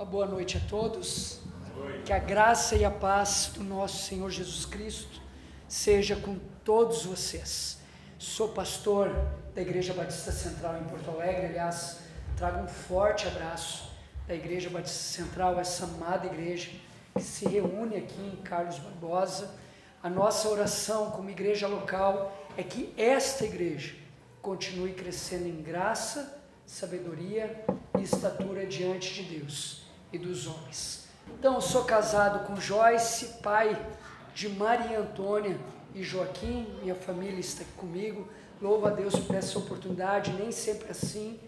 Uma boa noite a todos. Que a graça e a paz do nosso Senhor Jesus Cristo seja com todos vocês. Sou pastor da Igreja Batista Central em Porto Alegre. Aliás, trago um forte abraço da Igreja Batista Central, essa amada igreja que se reúne aqui em Carlos Barbosa. A nossa oração como igreja local é que esta igreja continue crescendo em graça, sabedoria e estatura diante de Deus e dos homens. Então, eu sou casado com Joyce, pai de Maria Antônia e Joaquim, minha família está aqui comigo. Louvo a Deus por essa oportunidade, nem sempre assim.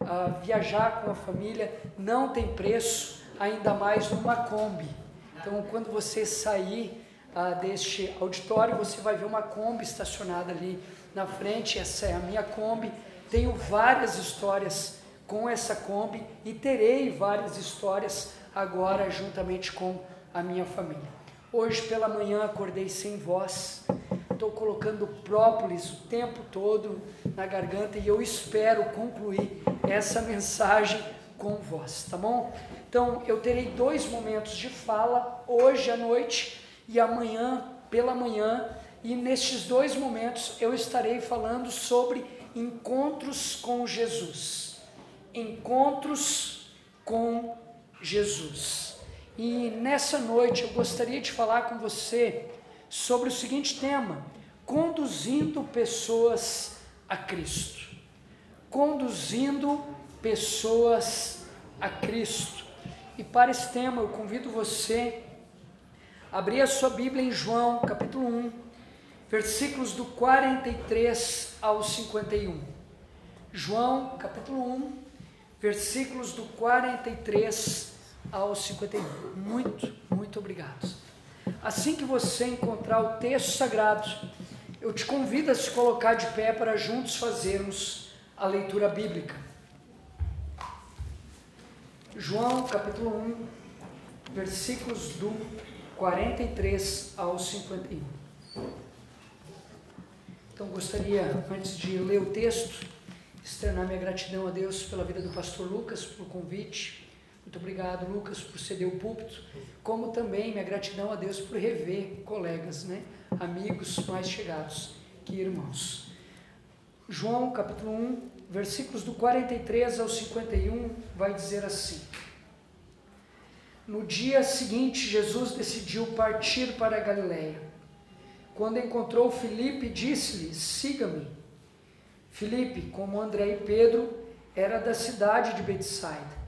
Uh, viajar com a família não tem preço, ainda mais numa Kombi. Então, quando você sair uh, deste auditório, você vai ver uma Kombi estacionada ali na frente. Essa é a minha Kombi. Tenho várias histórias com essa Kombi e terei várias histórias agora juntamente com a minha família. Hoje pela manhã acordei sem voz, estou colocando própolis o tempo todo na garganta e eu espero concluir essa mensagem com voz, tá bom? Então eu terei dois momentos de fala, hoje à noite e amanhã pela manhã, e nestes dois momentos eu estarei falando sobre encontros com Jesus encontros com Jesus. E nessa noite eu gostaria de falar com você sobre o seguinte tema: conduzindo pessoas a Cristo. Conduzindo pessoas a Cristo. E para esse tema eu convido você a abrir a sua Bíblia em João, capítulo 1, versículos do 43 ao 51. João, capítulo 1, versículos do 43 ao 51. Muito, muito obrigado. Assim que você encontrar o texto sagrado, eu te convido a se colocar de pé para juntos fazermos a leitura bíblica. João capítulo 1, versículos do 43 ao 51. Então gostaria, antes de ler o texto, externar minha gratidão a Deus pela vida do pastor Lucas, pelo convite. Muito obrigado, Lucas, por ceder o púlpito, como também minha gratidão a Deus por rever colegas, né? amigos mais chegados que irmãos. João capítulo 1, versículos do 43 ao 51, vai dizer assim: No dia seguinte, Jesus decidiu partir para a Galiléia. Quando encontrou Filipe, disse-lhe: Siga-me. Filipe, como André e Pedro, era da cidade de Betsaida.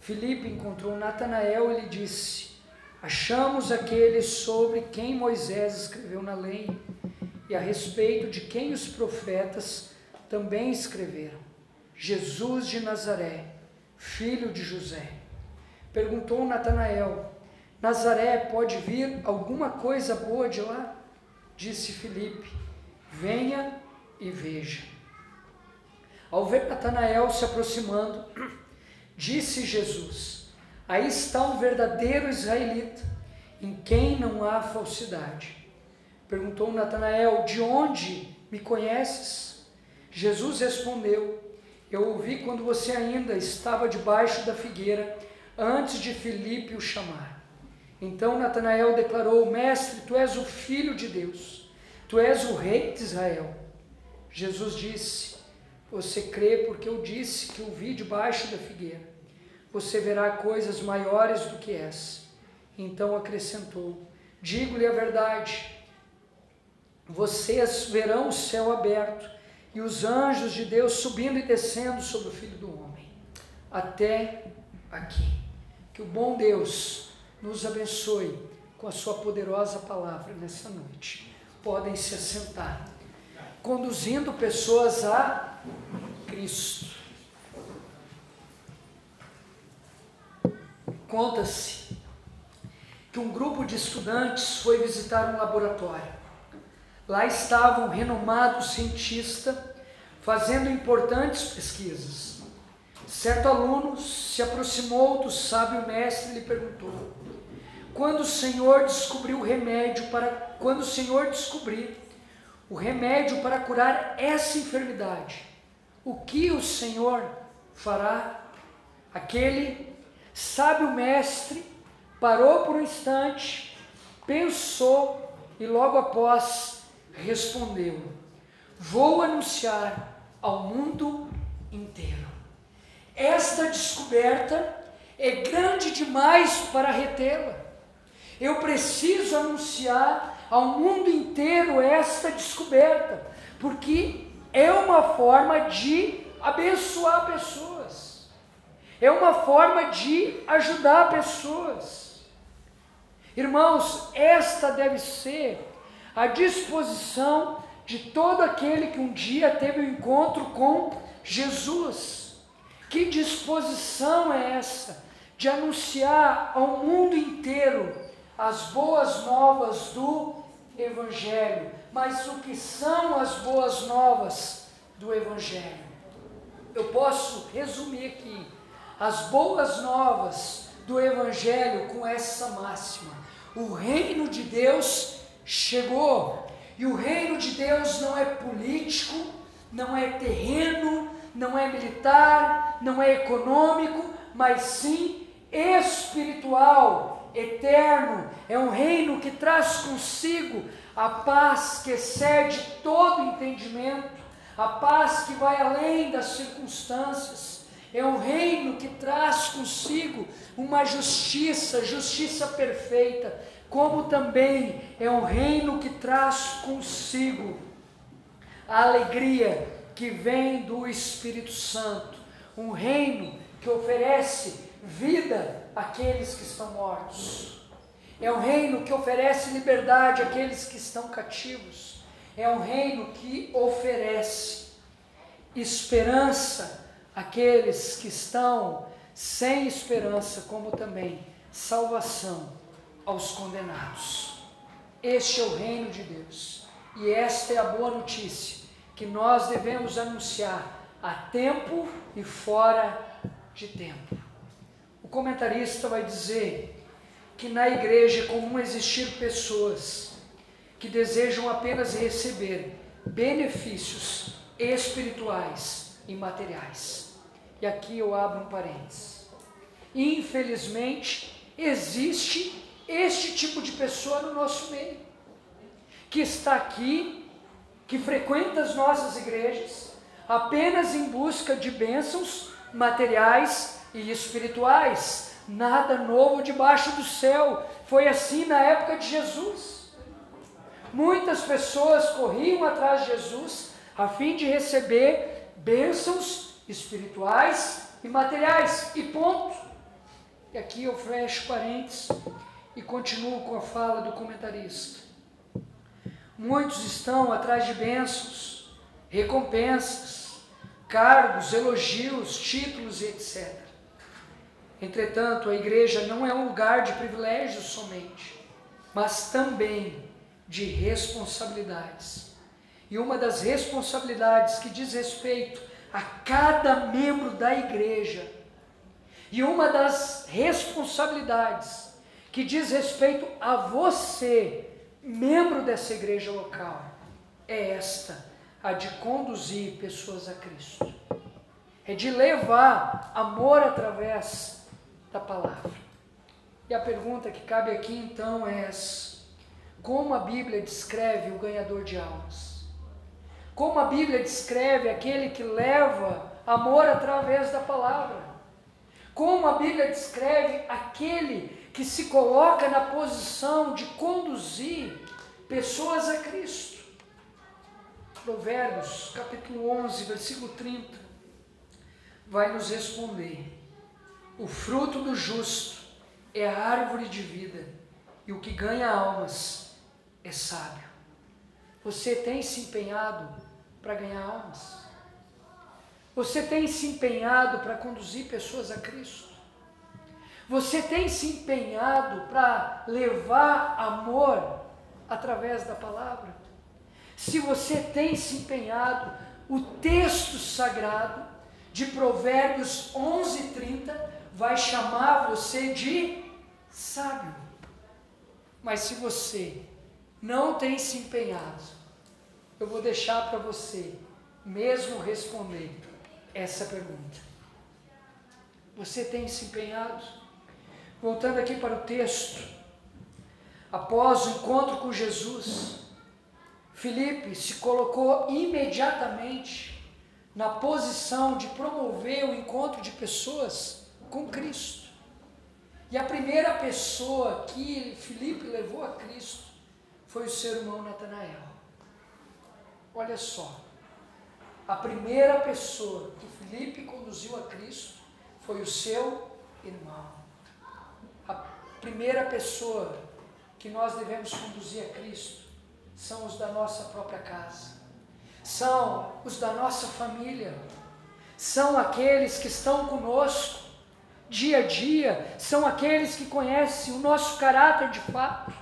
Filipe encontrou Natanael e lhe disse: Achamos aquele sobre quem Moisés escreveu na lei e a respeito de quem os profetas também escreveram, Jesus de Nazaré, filho de José. Perguntou Natanael: Nazaré pode vir alguma coisa boa de lá? Disse Filipe: Venha e veja. Ao ver Natanael se aproximando, disse Jesus: Aí está um verdadeiro israelita, em quem não há falsidade. Perguntou Natanael: De onde me conheces? Jesus respondeu: Eu ouvi quando você ainda estava debaixo da figueira, antes de Filipe o chamar. Então Natanael declarou: Mestre, tu és o filho de Deus, tu és o rei de Israel. Jesus disse: você crê porque eu disse que o vi debaixo da figueira. Você verá coisas maiores do que essa. Então acrescentou: Digo-lhe a verdade. Vocês verão o céu aberto e os anjos de Deus subindo e descendo sobre o Filho do Homem. Até aqui. Que o bom Deus nos abençoe com a sua poderosa palavra nessa noite. Podem se assentar. Conduzindo pessoas a Cristo. Conta-se que um grupo de estudantes foi visitar um laboratório. Lá estava um renomado cientista fazendo importantes pesquisas. Certo aluno se aproximou do sábio mestre e lhe perguntou: Quando o Senhor descobriu o remédio para quando o Senhor descobrir o remédio para curar essa enfermidade, o que o Senhor fará? Aquele Sábio mestre parou por um instante, pensou e logo após respondeu: Vou anunciar ao mundo inteiro. Esta descoberta é grande demais para retê-la. Eu preciso anunciar ao mundo inteiro esta descoberta, porque é uma forma de abençoar pessoas, é uma forma de ajudar pessoas. Irmãos, esta deve ser a disposição de todo aquele que um dia teve o um encontro com Jesus. Que disposição é essa de anunciar ao mundo inteiro as boas novas do Evangelho? Mas o que são as boas novas do Evangelho? Eu posso resumir aqui as boas novas do Evangelho com essa máxima: o reino de Deus chegou. E o reino de Deus não é político, não é terreno, não é militar, não é econômico, mas sim espiritual, eterno. É um reino que traz consigo a paz que excede todo entendimento, a paz que vai além das circunstâncias. É um reino que traz consigo uma justiça, justiça perfeita, como também é um reino que traz consigo a alegria que vem do Espírito Santo, um reino que oferece vida àqueles que estão mortos. É um reino que oferece liberdade àqueles que estão cativos. É um reino que oferece esperança àqueles que estão sem esperança, como também salvação aos condenados. Este é o reino de Deus. E esta é a boa notícia que nós devemos anunciar a tempo e fora de tempo. O comentarista vai dizer que na igreja é comum existir pessoas que desejam apenas receber benefícios espirituais e materiais. E aqui eu abro um parênteses. Infelizmente, existe este tipo de pessoa no nosso meio, que está aqui, que frequenta as nossas igrejas, apenas em busca de bênçãos materiais e espirituais. Nada novo debaixo do céu. Foi assim na época de Jesus. Muitas pessoas corriam atrás de Jesus a fim de receber bênçãos espirituais e materiais. E ponto. E aqui eu fecho parênteses e continuo com a fala do comentarista. Muitos estão atrás de bênçãos, recompensas, cargos, elogios, títulos etc. Entretanto, a igreja não é um lugar de privilégios somente, mas também de responsabilidades. E uma das responsabilidades que diz respeito a cada membro da igreja, e uma das responsabilidades que diz respeito a você, membro dessa igreja local, é esta, a de conduzir pessoas a Cristo. É de levar amor através. E a pergunta que cabe aqui então é como a Bíblia descreve o ganhador de almas? Como a Bíblia descreve aquele que leva amor através da palavra? Como a Bíblia descreve aquele que se coloca na posição de conduzir pessoas a Cristo. Provérbios, capítulo 11, versículo 30, vai nos responder: O fruto do justo é a árvore de vida, e o que ganha almas é sábio. Você tem se empenhado para ganhar almas? Você tem se empenhado para conduzir pessoas a Cristo? Você tem se empenhado para levar amor através da palavra? Se você tem se empenhado, o texto sagrado de Provérbios 11:30 vai chamar você de sábio. Mas se você não tem se empenhado, eu vou deixar para você mesmo responder essa pergunta. Você tem se empenhado? Voltando aqui para o texto, após o encontro com Jesus, Filipe se colocou imediatamente na posição de promover o encontro de pessoas com Cristo. E a primeira pessoa que Filipe levou a Cristo foi o seu irmão Natanael. Olha só, a primeira pessoa que Filipe conduziu a Cristo foi o seu irmão. A primeira pessoa que nós devemos conduzir a Cristo são os da nossa própria casa, são os da nossa família, são aqueles que estão conosco dia a dia, são aqueles que conhecem o nosso caráter de fato,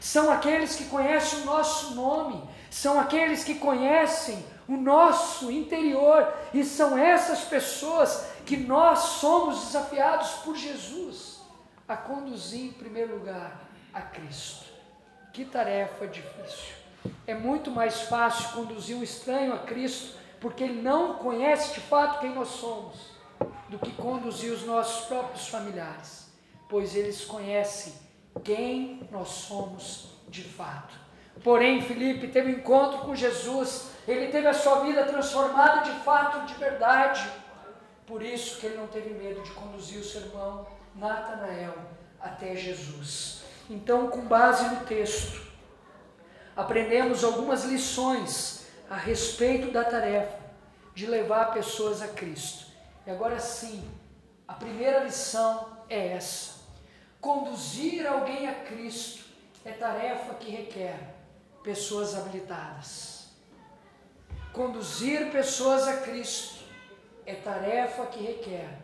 são aqueles que conhecem o nosso nome, são aqueles que conhecem o nosso interior, e são essas pessoas que nós somos desafiados por Jesus a conduzir em primeiro lugar a Cristo. Que tarefa difícil! É muito mais fácil conduzir um estranho a Cristo, porque ele não conhece de fato quem nós somos, do que conduzir os nossos próprios familiares, pois eles conhecem quem nós somos de fato. Porém, Felipe teve um encontro com Jesus, ele teve a sua vida transformada de fato, de verdade. Por isso que ele não teve medo de conduzir o seu irmão Natanael até Jesus. Então, com base no texto, aprendemos algumas lições a respeito da tarefa de levar pessoas a Cristo. E agora sim, a primeira lição é essa: conduzir alguém a Cristo é tarefa que requer pessoas habilitadas. Conduzir pessoas a Cristo é tarefa que requer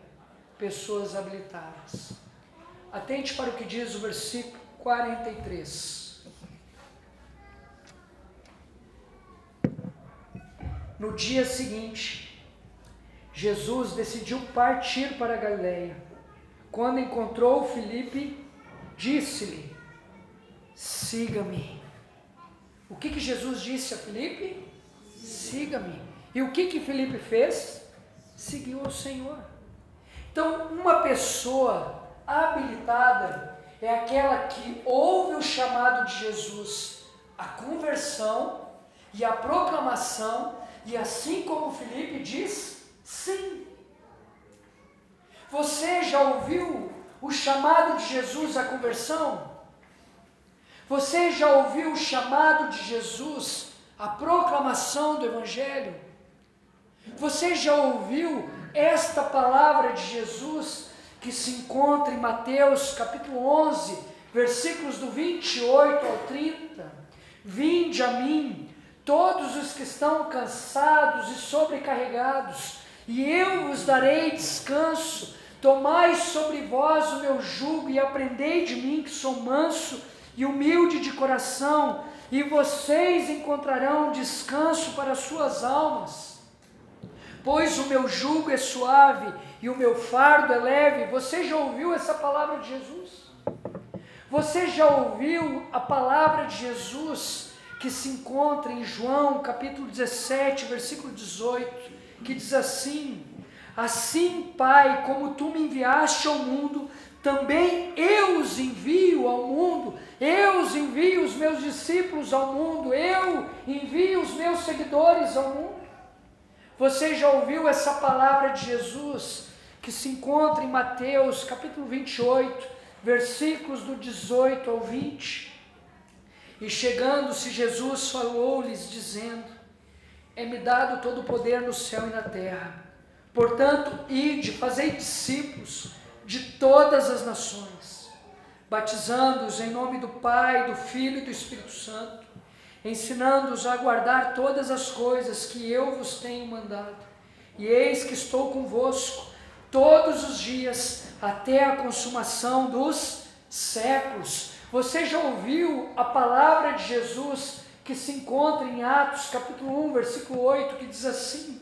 pessoas habilitadas. Atente para o que diz o versículo 43. No dia seguinte, Jesus decidiu partir para a Galileia. Quando encontrou Filipe, disse-lhe: Siga-me. O que, que Jesus disse a Filipe? Siga-me. E o que que Filipe fez? Seguiu ao Senhor. Então, uma pessoa habilitada é aquela que ouve o chamado de Jesus, a conversão e a proclamação, e assim como Felipe diz, sim. Você já ouviu o chamado de Jesus à conversão? Você já ouviu o chamado de Jesus à proclamação do Evangelho? Você já ouviu esta palavra de Jesus que se encontra em Mateus capítulo 11, versículos do 28 ao 30? Vinde a mim, todos os que estão cansados e sobrecarregados, e eu vos darei descanso. Tomai sobre vós o meu jugo e aprendei de mim, que sou manso e humilde de coração, e vocês encontrarão descanso para suas almas. Pois o meu jugo é suave e o meu fardo é leve. Você já ouviu essa palavra de Jesus? Você já ouviu a palavra de Jesus que se encontra em João capítulo 17, versículo 18, que diz assim: Assim, Pai, como tu me enviaste ao mundo, também eu os envio ao mundo, eu os envio os meus discípulos ao mundo, eu envio os meus seguidores ao mundo. Você já ouviu essa palavra de Jesus que se encontra em Mateus capítulo 28, versículos do 18 ao 20? E chegando-se, Jesus falou-lhes, dizendo: É-me dado todo o poder no céu e na terra. Portanto, ide, fazei discípulos de todas as nações, batizando-os em nome do Pai, do Filho e do Espírito Santo, ensinando-os a guardar todas as coisas que eu vos tenho mandado. E eis que estou convosco todos os dias até a consumação dos séculos. Você já ouviu a palavra de Jesus que se encontra em Atos capítulo 1, versículo 8, que diz assim: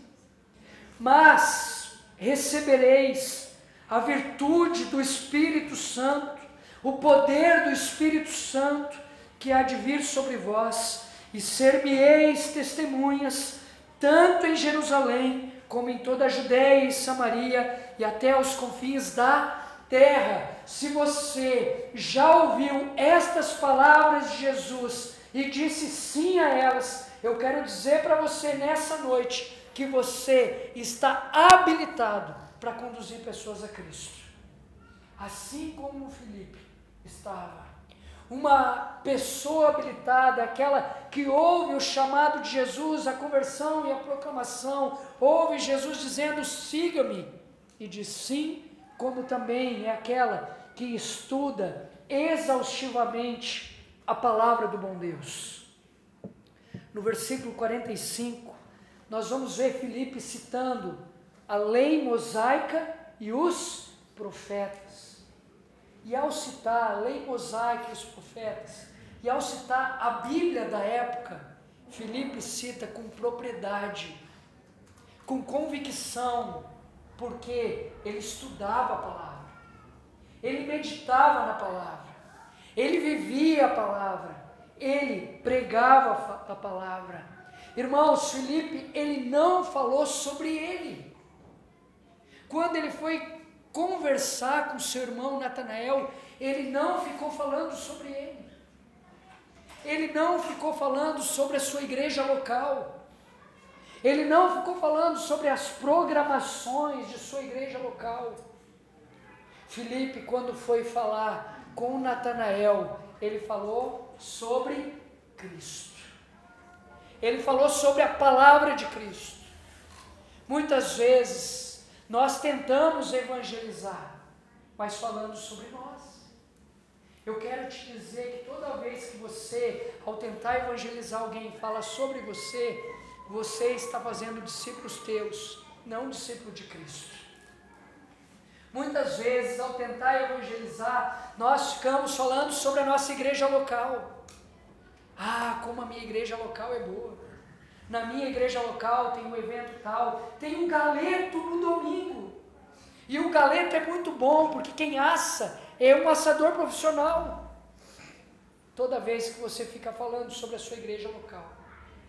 Mas recebereis a virtude do Espírito Santo, o poder do Espírito Santo que há de vir sobre vós, e ser-me-eis testemunhas, tanto em Jerusalém, como em toda a Judéia e Samaria, e até os confins da terra, se você já ouviu estas palavras de Jesus e disse sim a elas, eu quero dizer para você nessa noite que você está habilitado para conduzir pessoas a Cristo. Assim como Felipe estava. Uma pessoa habilitada, aquela que ouve o chamado de Jesus, a conversão e a proclamação, ouve Jesus dizendo: siga-me, e diz sim, como também é aquela que estuda exaustivamente a palavra do bom Deus. No versículo 45, nós vamos ver Filipe citando a lei mosaica e os profetas. E ao citar a lei mosaica e os profetas, e ao citar a Bíblia da época, Filipe cita com propriedade, com convicção, porque ele estudava a palavra, ele meditava na palavra, ele vivia a palavra, ele pregava a palavra. Irmãos, Felipe, ele não falou sobre ele. Quando ele foi conversar com seu irmão Natanael, ele não ficou falando sobre ele. Ele não ficou falando sobre a sua igreja local. Ele não ficou falando sobre as programações de sua igreja local. Felipe, quando foi falar com Natanael, ele falou sobre Cristo. Ele falou sobre a palavra de Cristo. Muitas vezes nós tentamos evangelizar, mas falando sobre nós. Eu quero te dizer que toda vez que você, ao tentar evangelizar alguém, fala sobre você, você está fazendo discípulos teus, não discípulo de Cristo. Muitas vezes, ao tentar evangelizar, nós ficamos falando sobre a nossa igreja local. Ah, como a minha igreja local é boa na minha igreja local tem um evento tal, tem um galeto no domingo. E o galeto é muito bom, porque quem assa é um assador profissional. Toda vez que você fica falando sobre a sua igreja local,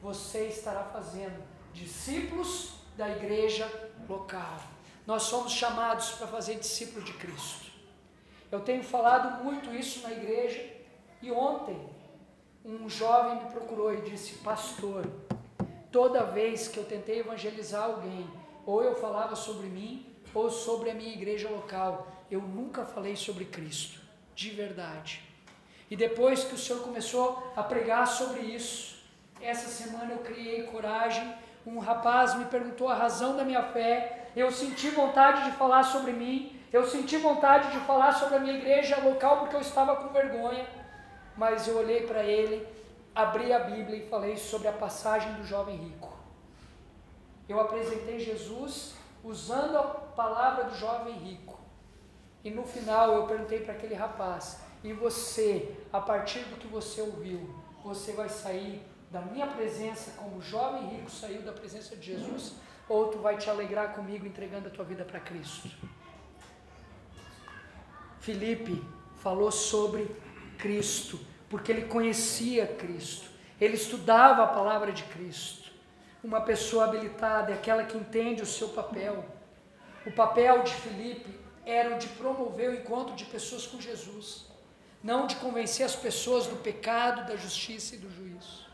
você estará fazendo discípulos da igreja local. Nós somos chamados para fazer discípulo de Cristo. Eu tenho falado muito isso na igreja e ontem um jovem me procurou e disse: Pastor, Toda vez que eu tentei evangelizar alguém, ou eu falava sobre mim, ou sobre a minha igreja local, eu nunca falei sobre Cristo, de verdade. E depois que o Senhor começou a pregar sobre isso, essa semana eu criei coragem. Um rapaz me perguntou a razão da minha fé. Eu senti vontade de falar sobre mim. Eu senti vontade de falar sobre a minha igreja local porque eu estava com vergonha. Mas eu olhei para ele abri a Bíblia e falei sobre a passagem do jovem rico. Eu apresentei Jesus usando a palavra do jovem rico. E no final eu perguntei para aquele rapaz: e você, a partir do que você ouviu, você vai sair da minha presença como o jovem rico saiu da presença de Jesus? Ou tu vai te alegrar comigo entregando a tua vida para Cristo? Felipe falou sobre Cristo porque ele conhecia Cristo, ele estudava a palavra de Cristo. Uma pessoa habilitada é aquela que entende o seu papel. O papel de Filipe era o de promover o encontro de pessoas com Jesus, não de convencer as pessoas do pecado, da justiça e do juízo.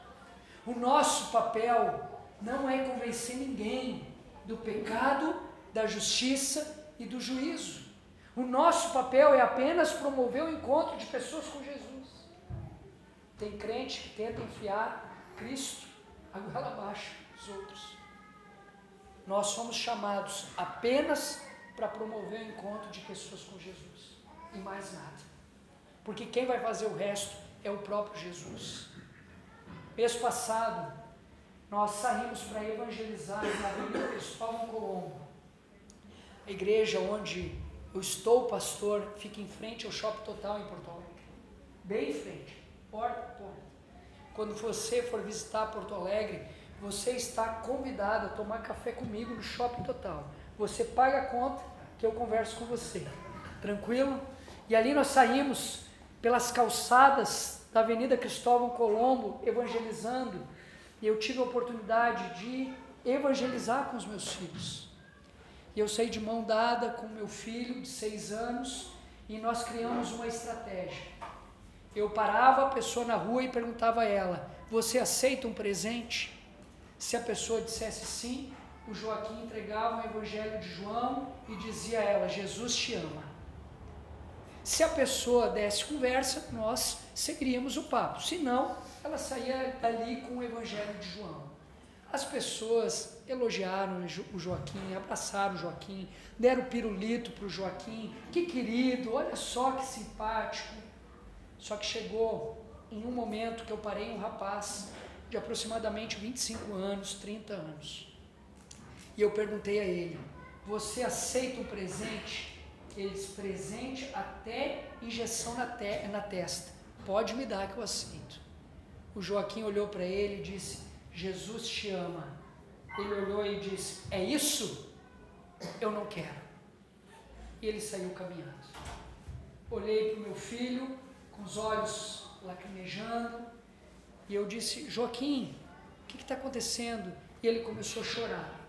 O nosso papel não é convencer ninguém do pecado, da justiça e do juízo. O nosso papel é apenas promover o encontro de pessoas com Jesus. Tem crente que tenta enfiar Cristo a goela abaixo dos outros. Nós somos chamados apenas para promover o encontro de pessoas com Jesus e mais nada. Porque quem vai fazer o resto é o próprio Jesus. Mês passado, nós saímos para evangelizar na Avenida Cristóvão Colombo. A igreja onde eu estou pastor fica em frente ao Shopping Total em Porto Alegre. Bem em frente porta a porta. Quando você for visitar Porto Alegre, você está convidado a tomar café comigo no Shopping Total. Você paga a conta que eu converso com você. Tranquilo? E ali nós saímos pelas calçadas da Avenida Cristóvão Colombo evangelizando. E eu tive a oportunidade de evangelizar com os meus filhos. E eu saí de mão dada com meu filho de seis anos e nós criamos uma estratégia. Eu parava a pessoa na rua e perguntava a ela: Você aceita um presente? Se a pessoa dissesse sim, o Joaquim entregava o Evangelho de João e dizia a ela: Jesus te ama. Se a pessoa desse conversa, nós seguiríamos o papo. Se não, ela saía dali com o Evangelho de João. As pessoas elogiaram o Joaquim, abraçaram o Joaquim, deram pirulito para o Joaquim. Que querido, olha só que simpático. Só que chegou em um momento que eu parei um rapaz de aproximadamente 25 anos, 30 anos. E eu perguntei a ele: Você aceita um presente? Ele disse: Presente até injeção na, te na testa. Pode me dar que eu aceito. O Joaquim olhou para ele e disse: Jesus te ama. Ele olhou e disse: É isso? Eu não quero. E ele saiu caminhando. Olhei para o meu filho, com os olhos lacrimejando, e eu disse: Joaquim, o que está acontecendo? E ele começou a chorar.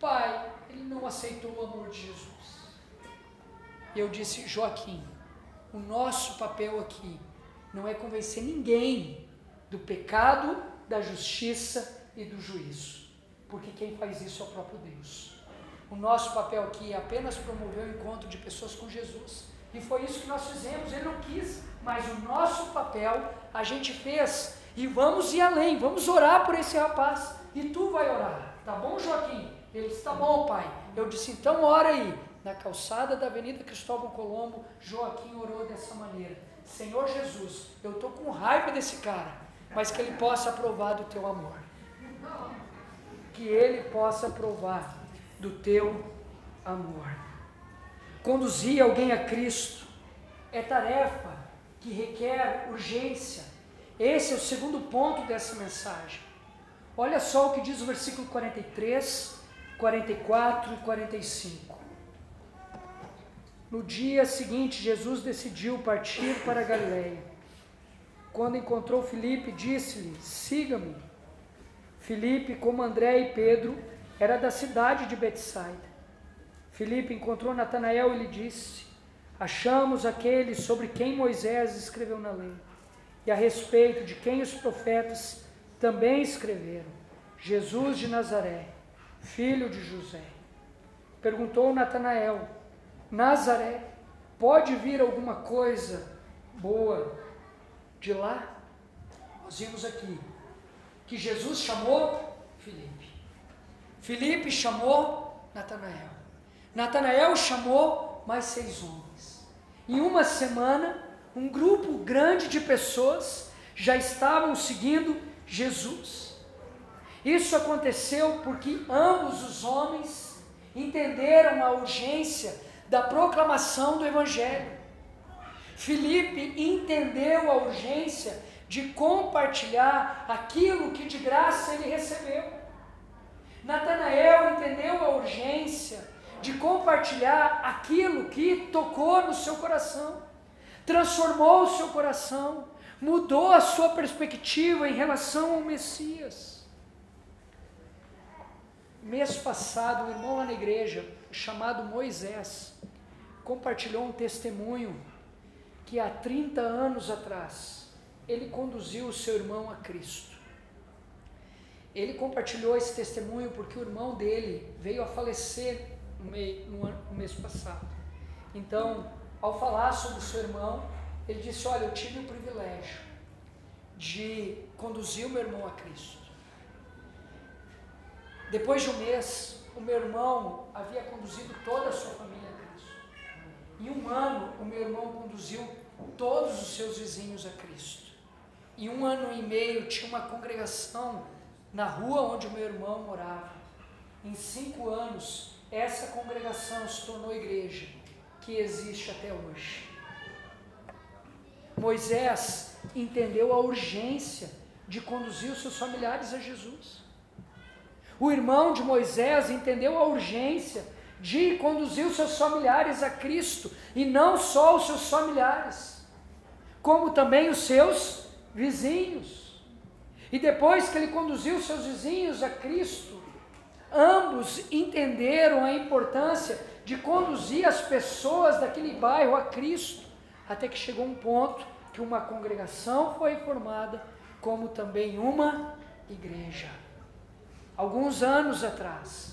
Pai, ele não aceitou o amor de Jesus. E eu disse: Joaquim, o nosso papel aqui não é convencer ninguém do pecado, da justiça e do juízo, porque quem faz isso é o próprio Deus. O nosso papel aqui é apenas promover o encontro de pessoas com Jesus. E foi isso que nós fizemos. Ele não quis, mas o nosso papel a gente fez e vamos ir além, vamos orar por esse rapaz. E tu vai orar, tá bom, Joaquim? Ele disse: tá bom, pai. Eu disse: então ora aí. Na calçada da Avenida Cristóvão Colombo, Joaquim orou dessa maneira: Senhor Jesus, eu estou com raiva desse cara, mas que ele possa provar do teu amor. Que ele possa provar do teu amor. Conduzir alguém a Cristo é tarefa que requer urgência esse é o segundo ponto dessa mensagem. Olha só o que diz o versículo 43, 44 e 45. No dia seguinte, Jesus decidiu partir para Galiléia. Quando encontrou Filipe, disse-lhe: Siga-me. Filipe, como André e Pedro, era da cidade de Betsaida. Filipe encontrou Natanael e lhe disse: Achamos aquele sobre quem Moisés escreveu na lei e a respeito de quem os profetas também escreveram, Jesus de Nazaré, filho de José. Perguntou Natanael: Nazaré, pode vir alguma coisa boa de lá? Nós vimos aqui que Jesus chamou Filipe. Filipe chamou Natanael. Natanael chamou mais seis homens. Em uma semana, um grupo grande de pessoas já estavam seguindo Jesus. Isso aconteceu porque ambos os homens entenderam a urgência da proclamação do Evangelho. Felipe entendeu a urgência de compartilhar aquilo que de graça ele recebeu. Natanael entendeu a urgência de compartilhar aquilo que tocou no seu coração transformou o seu coração, mudou a sua perspectiva em relação ao Messias. Mês passado, um irmão lá na igreja, chamado Moisés, compartilhou um testemunho que há 30 anos atrás ele conduziu o seu irmão a Cristo. Ele compartilhou esse testemunho porque o irmão dele veio a falecer no, mês, no, ano, no mês passado. Então, ao falar sobre o seu irmão, ele disse: Olha, eu tive o privilégio de conduzir o meu irmão a Cristo. Depois de um mês, o meu irmão havia conduzido toda a sua família. Em um ano, o meu irmão conduziu todos os seus vizinhos a Cristo. Em um ano e meio, tinha uma congregação na rua onde o meu irmão morava. Em cinco anos, essa congregação se tornou igreja que existe até hoje. Moisés entendeu a urgência de conduzir os seus familiares a Jesus. O irmão de Moisés entendeu a urgência de conduzir os seus familiares a Cristo, e não só os seus familiares, como também os seus vizinhos. E depois que ele conduziu os seus vizinhos a Cristo, ambos entenderam a importância de conduzir as pessoas daquele bairro a Cristo, até que chegou um ponto que uma congregação foi formada, como também uma igreja. Alguns anos atrás,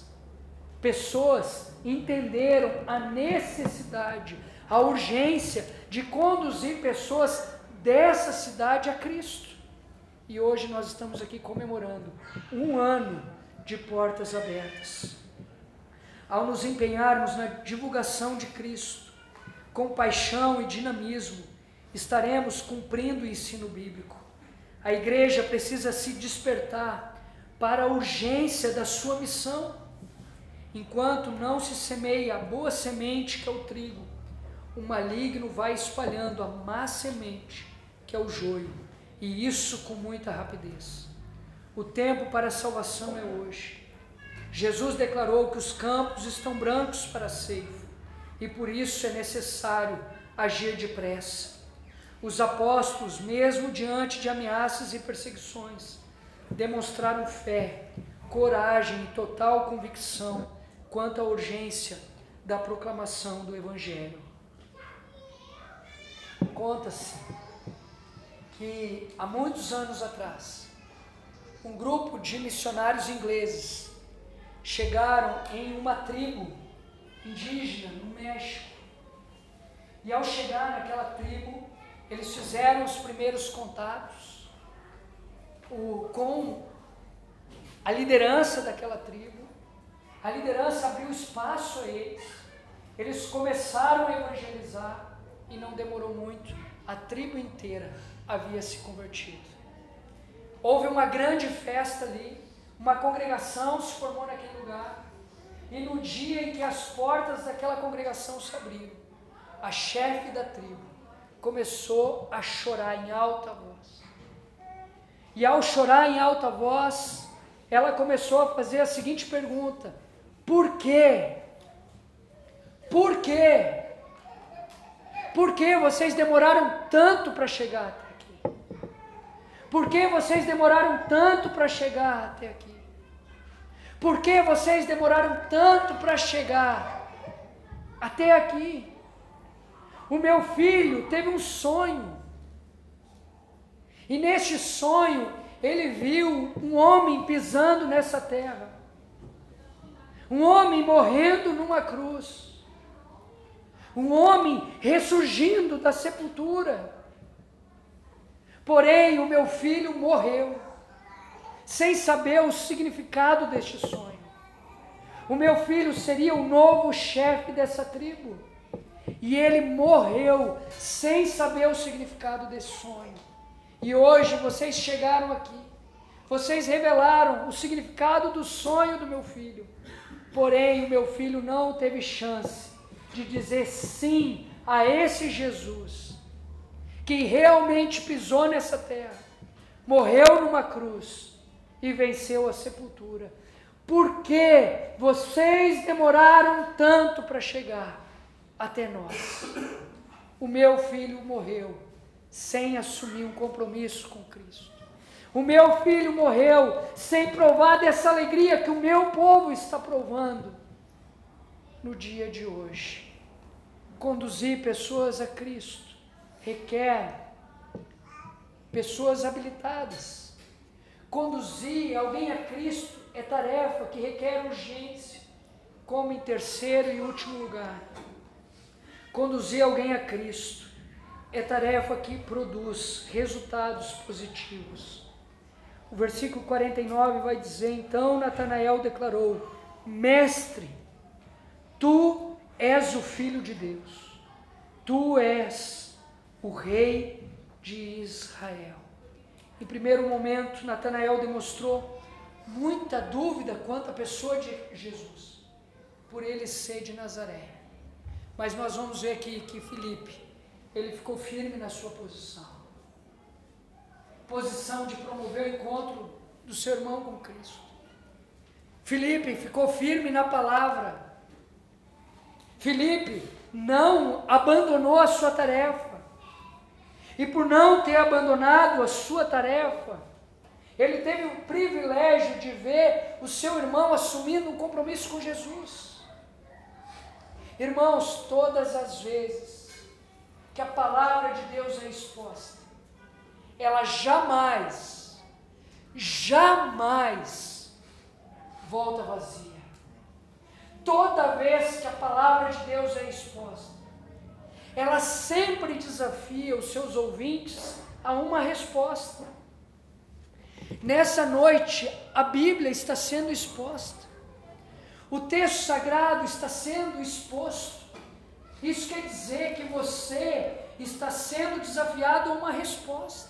pessoas entenderam a necessidade, a urgência de conduzir pessoas dessa cidade a Cristo. E hoje nós estamos aqui comemorando um ano de portas abertas. Ao nos empenharmos na divulgação de Cristo, com paixão e dinamismo, estaremos cumprindo o ensino bíblico. A igreja precisa se despertar para a urgência da sua missão. Enquanto não se semeia a boa semente, que é o trigo, o maligno vai espalhando a má semente, que é o joio, e isso com muita rapidez. O tempo para a salvação é hoje. Jesus declarou que os campos estão brancos para a ceifa, e por isso é necessário agir depressa. Os apóstolos, mesmo diante de ameaças e perseguições, demonstraram fé, coragem e total convicção quanto à urgência da proclamação do Evangelho. Conta-se que há muitos anos atrás, um grupo de missionários ingleses chegaram em uma tribo indígena no México. E ao chegar naquela tribo, eles fizeram os primeiros contatos com a liderança daquela tribo. A liderança abriu espaço a eles. Eles começaram a evangelizar e não demorou muito, a tribo inteira havia se convertido. Houve uma grande festa ali, uma congregação se formou naquele lugar. E no dia em que as portas daquela congregação se abriram, a chefe da tribo começou a chorar em alta voz. E ao chorar em alta voz, ela começou a fazer a seguinte pergunta: Por quê? Por quê? Por que vocês demoraram tanto para chegar até aqui? Por que vocês demoraram tanto para chegar até aqui? Por que vocês demoraram tanto para chegar até aqui? O meu filho teve um sonho. E neste sonho, ele viu um homem pisando nessa terra. Um homem morrendo numa cruz. Um homem ressurgindo da sepultura. Porém, o meu filho morreu, sem saber o significado deste sonho. O meu filho seria o novo chefe dessa tribo. E ele morreu sem saber o significado desse sonho. E hoje vocês chegaram aqui, vocês revelaram o significado do sonho do meu filho. Porém, o meu filho não teve chance de dizer sim a esse Jesus, que realmente pisou nessa terra, morreu numa cruz e venceu a sepultura. Por que vocês demoraram tanto para chegar? até nós. O meu filho morreu sem assumir um compromisso com Cristo. O meu filho morreu sem provar dessa alegria que o meu povo está provando no dia de hoje. Conduzir pessoas a Cristo requer pessoas habilitadas. Conduzir alguém a Cristo é tarefa que requer urgência, como em terceiro e último lugar Conduzir alguém a Cristo é tarefa que produz resultados positivos. O versículo 49 vai dizer: Então Natanael declarou: Mestre, tu és o Filho de Deus, tu és o Rei de Israel. Em primeiro momento, Natanael demonstrou muita dúvida quanto à pessoa de Jesus, por ele ser de Nazaré. Mas nós vamos ver aqui que Felipe, ele ficou firme na sua posição. Posição de promover o encontro do seu irmão com Cristo. Felipe ficou firme na palavra. Felipe não abandonou a sua tarefa. E por não ter abandonado a sua tarefa, ele teve o privilégio de ver o seu irmão assumindo um compromisso com Jesus. Irmãos, todas as vezes que a palavra de Deus é exposta, ela jamais, jamais volta vazia. Toda vez que a palavra de Deus é exposta, ela sempre desafia os seus ouvintes a uma resposta. Nessa noite, a Bíblia está sendo exposta. O texto sagrado está sendo exposto. Isso quer dizer que você está sendo desafiado a uma resposta.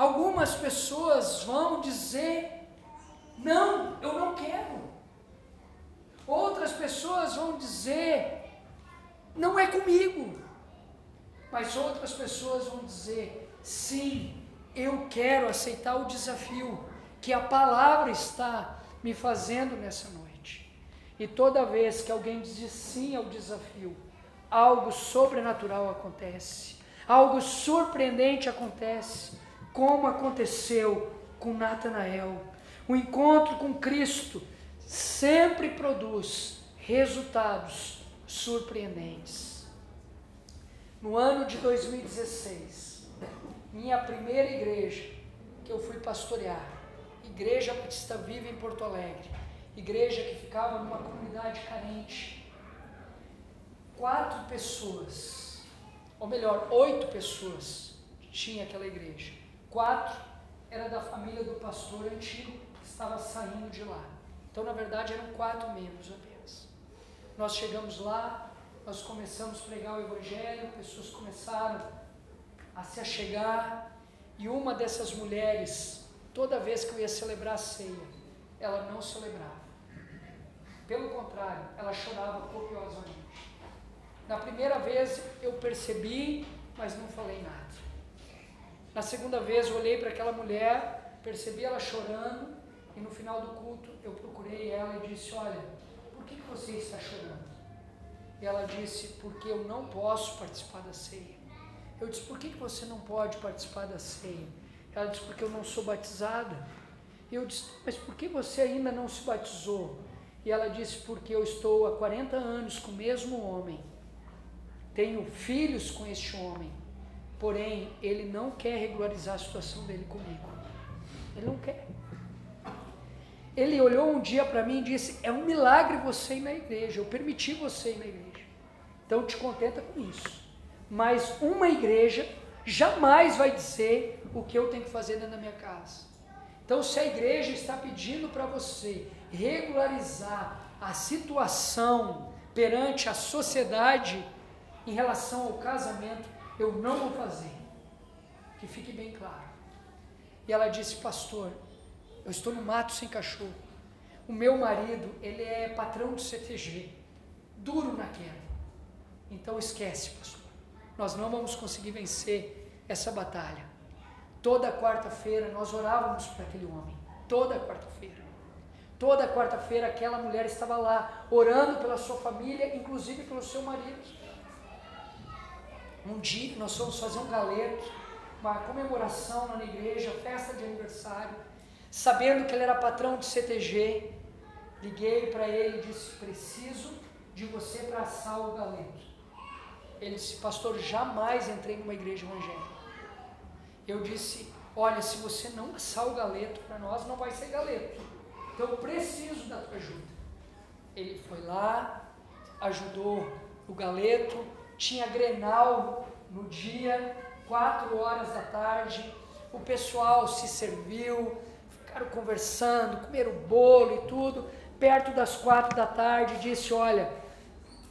Algumas pessoas vão dizer: Não, eu não quero. Outras pessoas vão dizer: Não é comigo. Mas outras pessoas vão dizer: Sim, eu quero aceitar o desafio que a palavra está me fazendo nessa noite. E toda vez que alguém diz sim ao desafio, algo sobrenatural acontece, algo surpreendente acontece, como aconteceu com Natanael. O encontro com Cristo sempre produz resultados surpreendentes. No ano de 2016, minha primeira igreja que eu fui pastorear, Igreja Batista Viva em Porto Alegre, igreja que ficava numa comunidade carente. Quatro pessoas, ou melhor, oito pessoas tinha aquela igreja. Quatro era da família do pastor antigo que estava saindo de lá. Então, na verdade, eram quatro membros apenas. Nós chegamos lá, nós começamos a pregar o Evangelho, pessoas começaram a se achegar, e uma dessas mulheres Toda vez que eu ia celebrar a ceia, ela não celebrava. Pelo contrário, ela chorava copiosamente. Na primeira vez eu percebi, mas não falei nada. Na segunda vez olhei para aquela mulher, percebi ela chorando, e no final do culto eu procurei ela e disse: Olha, por que você está chorando? E ela disse: Porque eu não posso participar da ceia. Eu disse: Por que você não pode participar da ceia? Ela disse, porque eu não sou batizada. E eu disse, mas por que você ainda não se batizou? E ela disse, porque eu estou há 40 anos com o mesmo homem. Tenho filhos com este homem. Porém, ele não quer regularizar a situação dele comigo. Ele não quer. Ele olhou um dia para mim e disse: É um milagre você ir na igreja. Eu permiti você ir na igreja. Então te contenta com isso. Mas uma igreja jamais vai dizer o que eu tenho que fazer dentro da minha casa. Então, se a igreja está pedindo para você regularizar a situação perante a sociedade em relação ao casamento, eu não vou fazer. Que fique bem claro. E ela disse, pastor, eu estou no mato sem cachorro. O meu marido, ele é patrão do CTG, duro na queda. Então esquece, pastor. Nós não vamos conseguir vencer essa batalha. Toda quarta-feira nós orávamos para aquele homem. Toda quarta-feira. Toda quarta-feira aquela mulher estava lá orando pela sua família, inclusive pelo seu marido. Um dia nós fomos fazer um galeto, uma comemoração na igreja, festa de aniversário, sabendo que ele era patrão de CTG. Liguei para ele e disse: Preciso de você para assar o galeto. Ele disse: Pastor, jamais entrei numa igreja evangélica eu disse: Olha, se você não assar o galeto para nós, não vai ser galeto. Então eu preciso da tua ajuda. Ele foi lá, ajudou o galeto, tinha grenal no dia, quatro horas da tarde. O pessoal se serviu, ficaram conversando, comeram bolo e tudo. Perto das quatro da tarde, disse: Olha,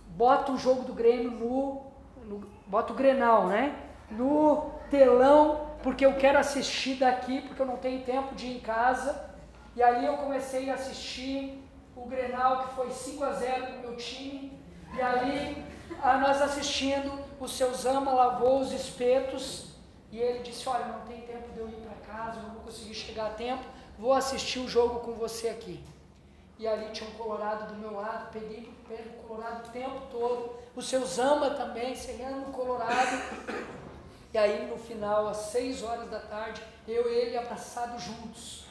bota o jogo do Grêmio no, no bota o grenal, né? No telão porque eu quero assistir daqui, porque eu não tenho tempo de ir em casa. E ali eu comecei a assistir o Grenal, que foi 5 a 0 do meu time. E ali, a nós assistindo, o seu Zama lavou os espetos. E ele disse: Olha, não tem tempo de eu ir para casa, não vou conseguir chegar a tempo, vou assistir o jogo com você aqui. E ali tinha um colorado do meu lado, peguei o pé do colorado o tempo todo. O seu Zama também, serrando o colorado. E aí no final, às seis horas da tarde, eu e ele abraçados juntos.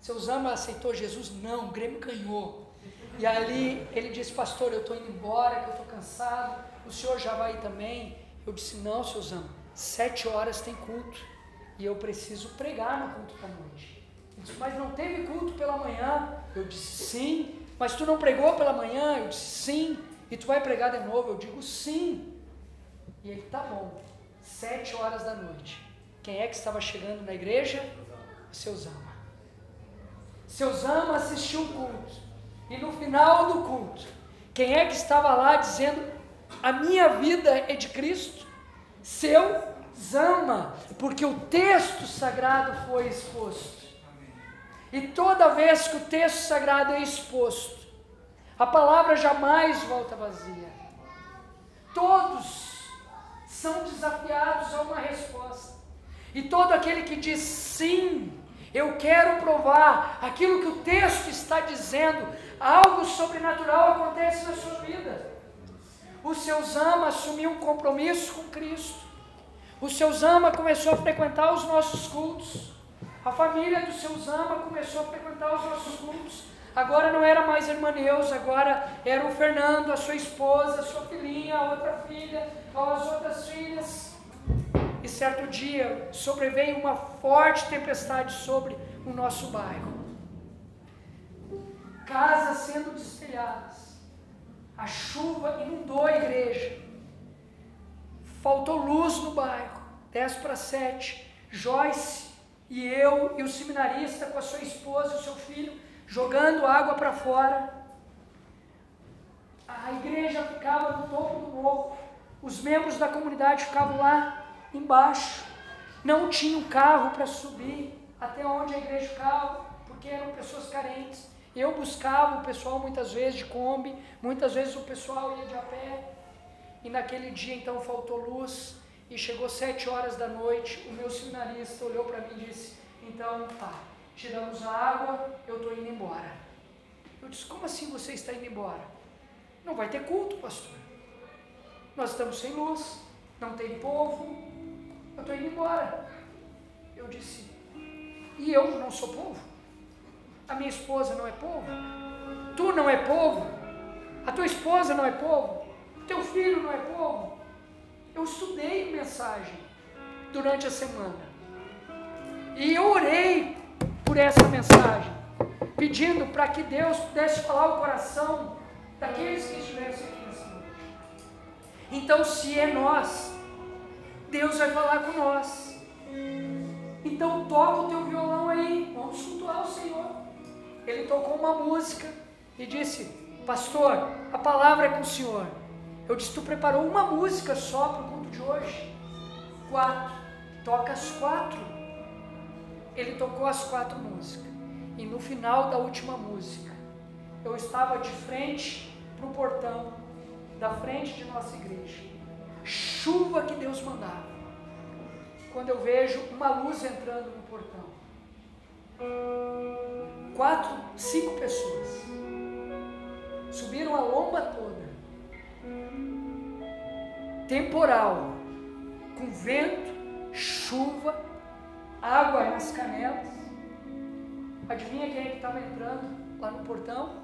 Seu Zama aceitou Jesus? Não, o Grêmio ganhou. E ali ele disse, pastor, eu estou indo embora, que eu estou cansado, o senhor já vai também? Eu disse, não, seu Zama, sete horas tem culto e eu preciso pregar no culto da noite. Ele disse, mas não teve culto pela manhã? Eu disse, sim. Mas tu não pregou pela manhã? Eu disse, sim. E tu vai pregar de novo? Eu digo, sim. E ele, tá bom. Sete horas da noite. Quem é que estava chegando na igreja? O seu Zama. Seu Zama assistiu o culto. E no final do culto, quem é que estava lá dizendo: A minha vida é de Cristo? Seu Zama, porque o texto sagrado foi exposto. E toda vez que o texto sagrado é exposto, a palavra jamais volta vazia. Todos são desafiados a uma resposta. E todo aquele que diz sim, eu quero provar aquilo que o texto está dizendo, algo sobrenatural acontece na sua vida. O seu Zama assumiu um compromisso com Cristo. O seu Zama começou a frequentar os nossos cultos. A família do seu Zama começou a frequentar os nossos cultos. Agora não era mais irmã Neuza, agora era o Fernando, a sua esposa, a sua filhinha, a outra filha, as outras filhas. E certo dia sobreveio uma forte tempestade sobre o nosso bairro. Casas sendo destelhadas. A chuva inundou a igreja. Faltou luz no bairro. 10 para 7. Joyce e eu e o seminarista com a sua esposa e o seu filho jogando água para fora. A igreja ficava no topo do morro, os membros da comunidade ficavam lá embaixo, não tinham carro para subir até onde a igreja ficava, porque eram pessoas carentes. Eu buscava o pessoal muitas vezes de Kombi, muitas vezes o pessoal ia de a pé. E naquele dia então faltou luz e chegou sete horas da noite. O meu seminarista olhou para mim e disse: Então tá, tiramos a água, eu estou indo embora. Eu disse: Como assim você está indo embora? Não vai ter culto, pastor. Nós estamos sem luz, não tem povo, eu estou indo embora. Eu disse: E eu não sou povo? A minha esposa não é povo? Tu não é povo? A tua esposa não é povo? Teu filho não é povo? Eu estudei mensagem durante a semana. E eu orei por essa mensagem, pedindo para que Deus pudesse falar o coração daqueles que estivessem aqui nessa noite. Então, se é nós, Deus vai falar com nós. Então, toca o teu violão aí, vamos cultuar o Senhor. Ele tocou uma música e disse: Pastor, a palavra é com o Senhor. Eu disse: Tu preparou uma música só para o culto de hoje? Quatro. Toca as quatro ele tocou as quatro músicas. E no final da última música, eu estava de frente para o portão da frente de nossa igreja. Chuva que Deus mandava. Quando eu vejo uma luz entrando no portão. Quatro, cinco pessoas. Subiram a lomba toda. Temporal. Com vento, chuva, água nas canelas. Adivinha quem é que estava entrando lá no portão?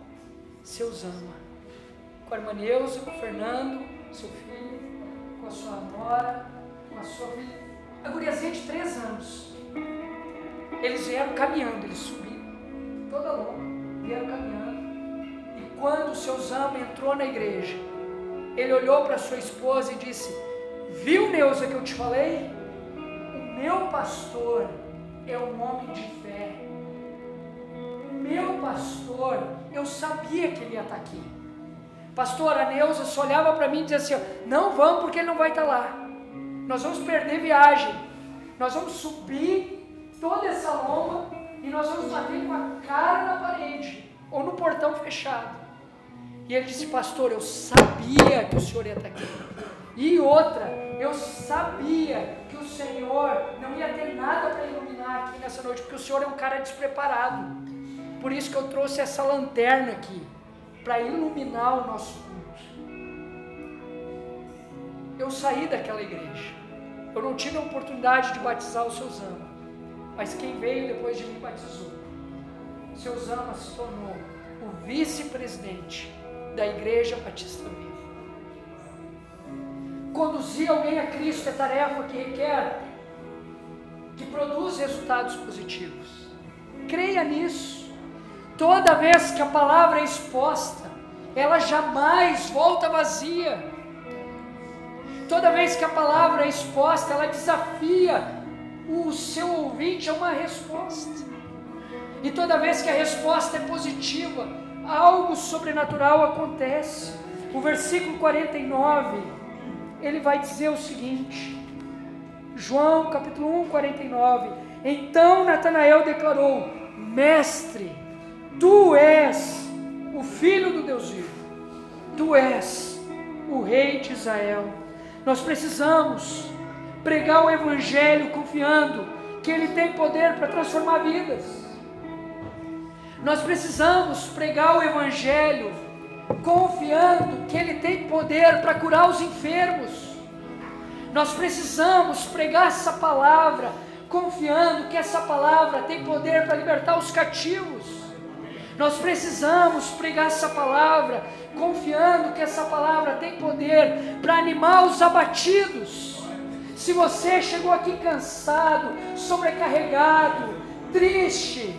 Seu Zama. Com a irmã Neuza, com o Fernando, seu filho, com a sua nora, com a sua filha. A guriazinha de três anos. Eles vieram caminhando, eles subiram toda longa, vieram caminhando. E quando o seu Zama entrou na igreja, ele olhou para sua esposa e disse: Viu, Neuza, que eu te falei? meu pastor é um homem de fé. O meu pastor, eu sabia que ele ia estar aqui. Pastor, a Neuza só olhava para mim e dizia assim: não vamos porque ele não vai estar lá. Nós vamos perder viagem. Nós vamos subir toda essa lomba e nós vamos bater com a cara na parede ou no portão fechado. E ele disse: Pastor, eu sabia que o senhor ia estar aqui. E outra, eu sabia que o Senhor não ia ter nada para iluminar aqui nessa noite, porque o Senhor é um cara despreparado. Por isso que eu trouxe essa lanterna aqui, para iluminar o nosso culto. Eu saí daquela igreja. Eu não tive a oportunidade de batizar o seu Zama, mas quem veio depois de mim batizou. Seu Zama se tornou o vice-presidente da Igreja Batista Viva. Conduzir alguém a Cristo é tarefa que requer, que produz resultados positivos. Creia nisso. Toda vez que a palavra é exposta, ela jamais volta vazia. Toda vez que a palavra é exposta, ela desafia o seu ouvinte a uma resposta. E toda vez que a resposta é positiva, algo sobrenatural acontece. O versículo 49, ele vai dizer o seguinte: João capítulo 1, 49. Então Natanael declarou: Mestre, tu és o filho do Deus vivo, tu és o rei de Israel. Nós precisamos pregar o Evangelho confiando que ele tem poder para transformar vidas. Nós precisamos pregar o Evangelho confiando que ele tem poder para curar os enfermos. Nós precisamos pregar essa palavra confiando que essa palavra tem poder para libertar os cativos. Nós precisamos pregar essa palavra, confiando que essa palavra tem poder para animar os abatidos. Se você chegou aqui cansado, sobrecarregado, triste,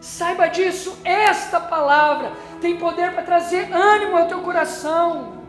saiba disso, esta palavra tem poder para trazer ânimo ao teu coração.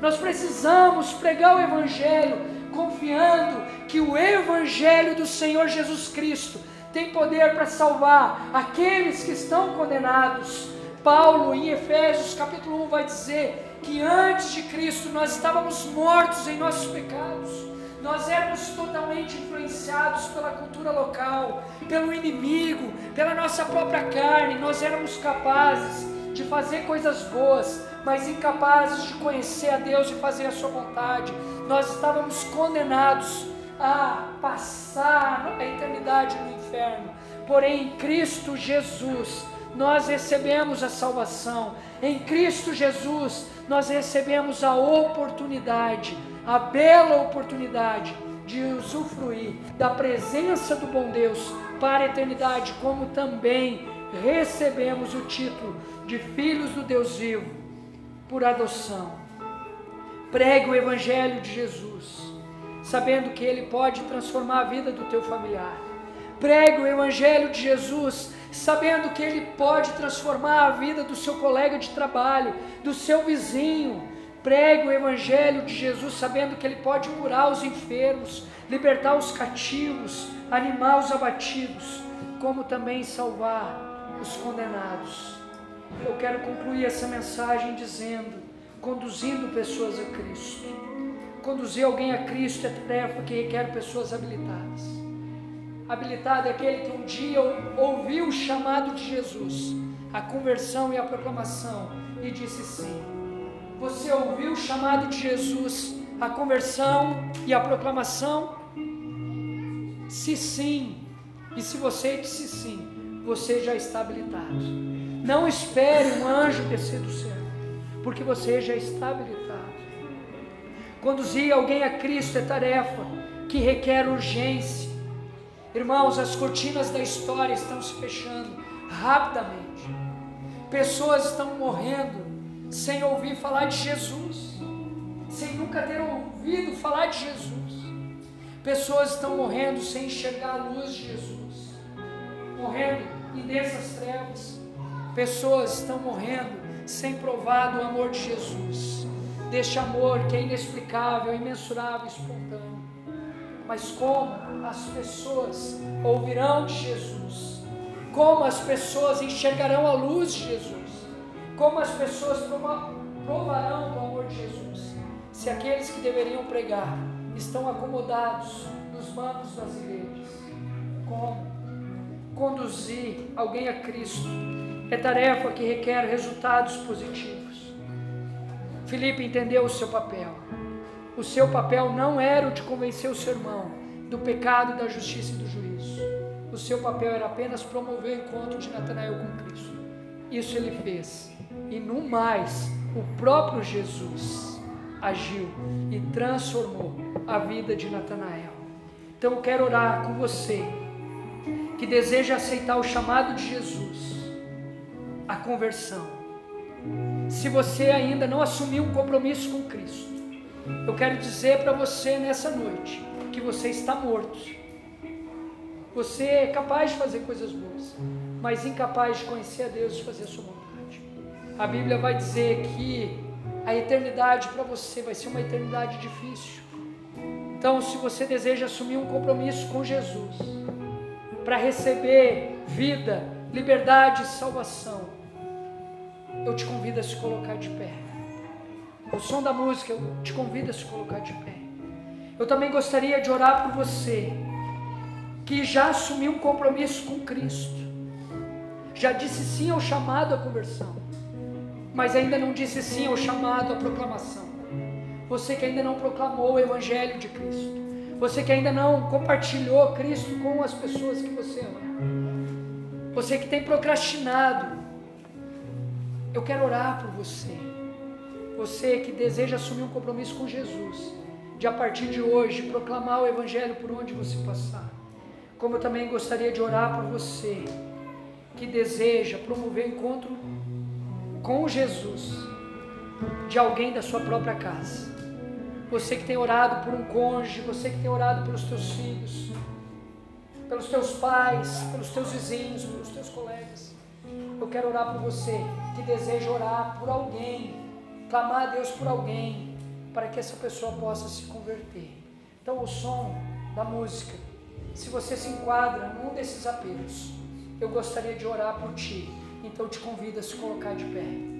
Nós precisamos pregar o Evangelho, confiando que o Evangelho do Senhor Jesus Cristo tem poder para salvar aqueles que estão condenados. Paulo, em Efésios capítulo 1, vai dizer que antes de Cristo nós estávamos mortos em nossos pecados. Nós éramos totalmente influenciados pela cultura local, pelo inimigo, pela nossa própria carne. Nós éramos capazes de fazer coisas boas, mas incapazes de conhecer a Deus e fazer a Sua vontade. Nós estávamos condenados a passar a eternidade no inferno. Porém, em Cristo Jesus, nós recebemos a salvação. Em Cristo Jesus, nós recebemos a oportunidade, a bela oportunidade de usufruir da presença do bom Deus para a eternidade, como também recebemos o título de filhos do Deus vivo por adoção. Pregue o Evangelho de Jesus sabendo que Ele pode transformar a vida do teu familiar. Pregue o Evangelho de Jesus, sabendo que Ele pode transformar a vida do seu colega de trabalho, do seu vizinho. Pregue o Evangelho de Jesus, sabendo que Ele pode curar os enfermos, libertar os cativos, animar os abatidos, como também salvar os condenados. Eu quero concluir essa mensagem dizendo, conduzindo pessoas a Cristo conduzir alguém a Cristo é tarefa que requer pessoas habilitadas. Habilitado é aquele que um dia ouviu o chamado de Jesus, a conversão e a proclamação, e disse sim. Você ouviu o chamado de Jesus, a conversão e a proclamação? Se sim, e se você disse sim, você já está habilitado. Não espere um anjo descer do céu, porque você já está habilitado. Conduzir alguém a Cristo é tarefa que requer urgência. Irmãos, as cortinas da história estão se fechando rapidamente. Pessoas estão morrendo sem ouvir falar de Jesus, sem nunca ter ouvido falar de Jesus. Pessoas estão morrendo sem enxergar a luz de Jesus, morrendo em densas trevas. Pessoas estão morrendo sem provar do amor de Jesus deste amor que é inexplicável, imensurável, espontâneo. Mas como as pessoas ouvirão de Jesus, como as pessoas enxergarão a luz de Jesus, como as pessoas provarão do amor de Jesus, se aqueles que deveriam pregar estão acomodados nos bancos das igrejas. Como conduzir alguém a Cristo é tarefa que requer resultados positivos. Filipe entendeu o seu papel. O seu papel não era o de convencer o seu irmão do pecado, da justiça e do juízo. O seu papel era apenas promover o encontro de Natanael com Cristo. Isso ele fez. E no mais, o próprio Jesus agiu e transformou a vida de Natanael. Então eu quero orar com você que deseja aceitar o chamado de Jesus a conversão. Se você ainda não assumiu um compromisso com Cristo, eu quero dizer para você nessa noite que você está morto. Você é capaz de fazer coisas boas, mas incapaz de conhecer a Deus e fazer a sua vontade. A Bíblia vai dizer que a eternidade para você vai ser uma eternidade difícil. Então, se você deseja assumir um compromisso com Jesus, para receber vida, liberdade e salvação, eu te convido a se colocar de pé. O som da música, eu te convido a se colocar de pé. Eu também gostaria de orar por você que já assumiu um compromisso com Cristo, já disse sim ao chamado à conversão, mas ainda não disse sim ao chamado à proclamação. Você que ainda não proclamou o Evangelho de Cristo, você que ainda não compartilhou Cristo com as pessoas que você ama, você que tem procrastinado, eu quero orar por você. Você que deseja assumir um compromisso com Jesus, de a partir de hoje proclamar o Evangelho por onde você passar. Como eu também gostaria de orar por você que deseja promover encontro com Jesus de alguém da sua própria casa. Você que tem orado por um cônjuge, você que tem orado pelos teus filhos, pelos teus pais, pelos teus vizinhos, pelos teus colegas. Eu quero orar por você que deseja orar por alguém, clamar a Deus por alguém, para que essa pessoa possa se converter. Então, o som da música, se você se enquadra num desses apelos, eu gostaria de orar por ti. Então, te convido a se colocar de pé.